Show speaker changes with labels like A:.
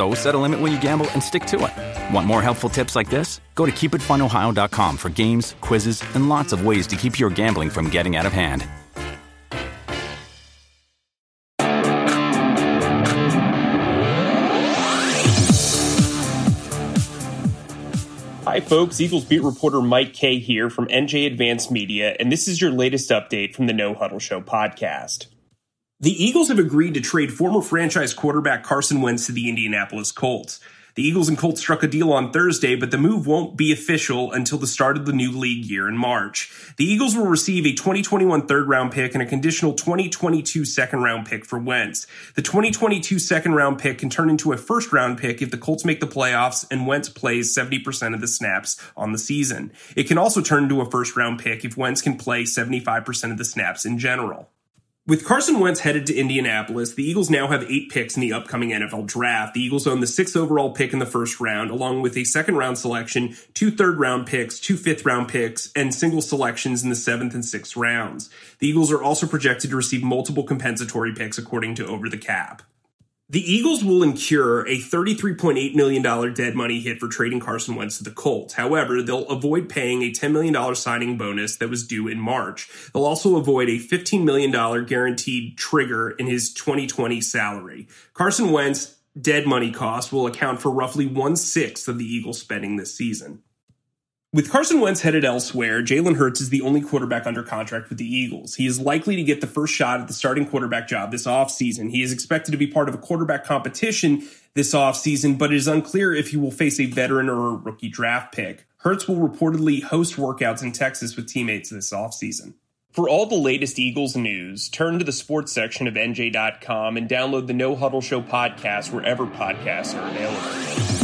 A: So set a limit when you gamble and stick to it. Want more helpful tips like this? Go to keepitfunohio.com for games, quizzes, and lots of ways to keep your gambling from getting out of hand.
B: Hi, folks. Eagles beat reporter Mike Kaye here from NJ Advance Media, and this is your latest update from the No Huddle Show podcast. The Eagles have agreed to trade former franchise quarterback Carson Wentz to the Indianapolis Colts. The Eagles and Colts struck a deal on Thursday, but the move won't be official until the start of the new league year in March. The Eagles will receive a 2021 third round pick and a conditional 2022 second round pick for Wentz. The 2022 second round pick can turn into a first round pick if the Colts make the playoffs and Wentz plays 70% of the snaps on the season. It can also turn into a first round pick if Wentz can play 75% of the snaps in general. With Carson Wentz headed to Indianapolis, the Eagles now have eight picks in the upcoming NFL draft. The Eagles own the sixth overall pick in the first round, along with a second round selection, two third round picks, two fifth round picks, and single selections in the seventh and sixth rounds. The Eagles are also projected to receive multiple compensatory picks according to Over the Cap. The Eagles will incur a $33.8 million dead money hit for trading Carson Wentz to the Colts. However, they'll avoid paying a $10 million signing bonus that was due in March. They'll also avoid a $15 million guaranteed trigger in his 2020 salary. Carson Wentz dead money cost will account for roughly one sixth of the Eagles spending this season. With Carson Wentz headed elsewhere, Jalen Hurts is the only quarterback under contract with the Eagles. He is likely to get the first shot at the starting quarterback job this offseason. He is expected to be part of a quarterback competition this offseason, but it is unclear if he will face a veteran or a rookie draft pick. Hurts will reportedly host workouts in Texas with teammates this offseason. For all the latest Eagles news, turn to the sports section of NJ.com and download the No Huddle Show podcast wherever podcasts are available.